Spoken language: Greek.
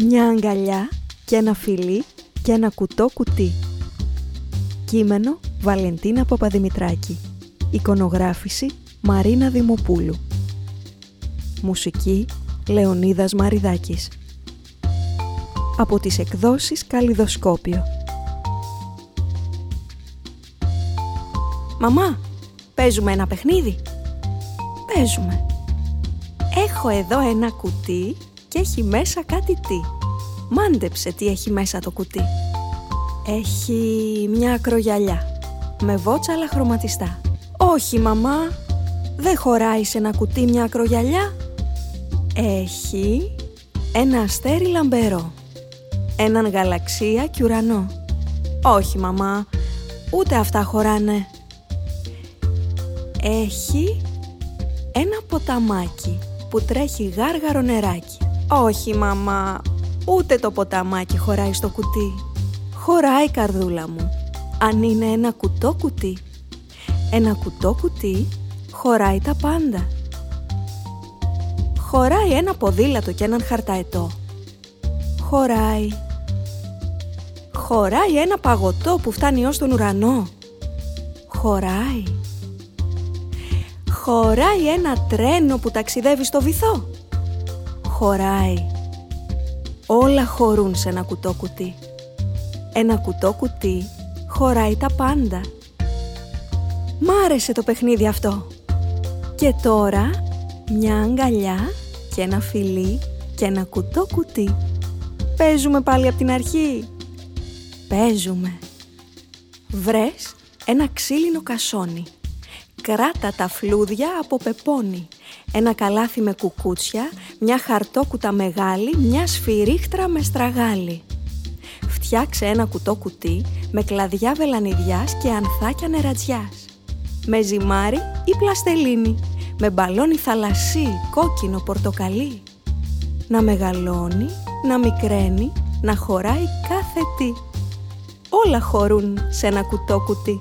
Μια αγκαλιά και ένα φιλί και ένα κουτό κουτί. Κείμενο Βαλεντίνα Παπαδημητράκη. Εικονογράφηση Μαρίνα Δημοπούλου. Μουσική Λεωνίδας Μαριδάκης. Από τις εκδόσεις Καλλιδοσκόπιο. «Μαμά, παίζουμε ένα παιχνίδι» «Παίζουμε» «Έχω εδώ ένα κουτί και έχει μέσα κάτι τι» «Μάντεψε τι έχει μέσα το κουτί» «Έχει μια ακρογιαλιά με βότσαλα χρωματιστά» «Όχι μαμά, δεν χωράει σε ένα κουτί μια ακρογιαλιά» «Έχει ένα αστέρι λαμπερό» έναν γαλαξία και ουρανό. Όχι, μαμά, ούτε αυτά χωράνε. Έχει ένα ποταμάκι που τρέχει γάργαρο νεράκι. Όχι, μαμά, ούτε το ποταμάκι χωράει στο κουτί. Χωράει, καρδούλα μου, αν είναι ένα κουτό κουτί. Ένα κουτό κουτί χωράει τα πάντα. Χωράει ένα ποδήλατο και έναν χαρταετό. Χωράει Χωράει ένα παγωτό που φτάνει ως τον ουρανό. Χωράει. Χωράει ένα τρένο που ταξιδεύει στο βυθό. Χωράει. Όλα χωρούν σε ένα κουτό κουτί. Ένα κουτό κουτί χωράει τα πάντα. Μ' άρεσε το παιχνίδι αυτό. Και τώρα μια αγκαλιά και ένα φιλί και ένα κουτό κουτί. Παίζουμε πάλι από την αρχή. Παίζουμε. Βρες ένα ξύλινο κασόνι. Κράτα τα φλούδια από πεπόνι. Ένα καλάθι με κουκούτσια, μια χαρτόκουτα μεγάλη, μια σφυρίχτρα με στραγάλι. Φτιάξε ένα κουτό κουτί με κλαδιά βελανιδιάς και ανθάκια νερατζιάς. Με ζυμάρι ή πλαστελίνη. Με μπαλόνι θαλασσί, κόκκινο, πορτοκαλί. Να μεγαλώνει, να μικραίνει, να χωράει κάθε τι όλα χωρούν σε ένα κουτό κουτί.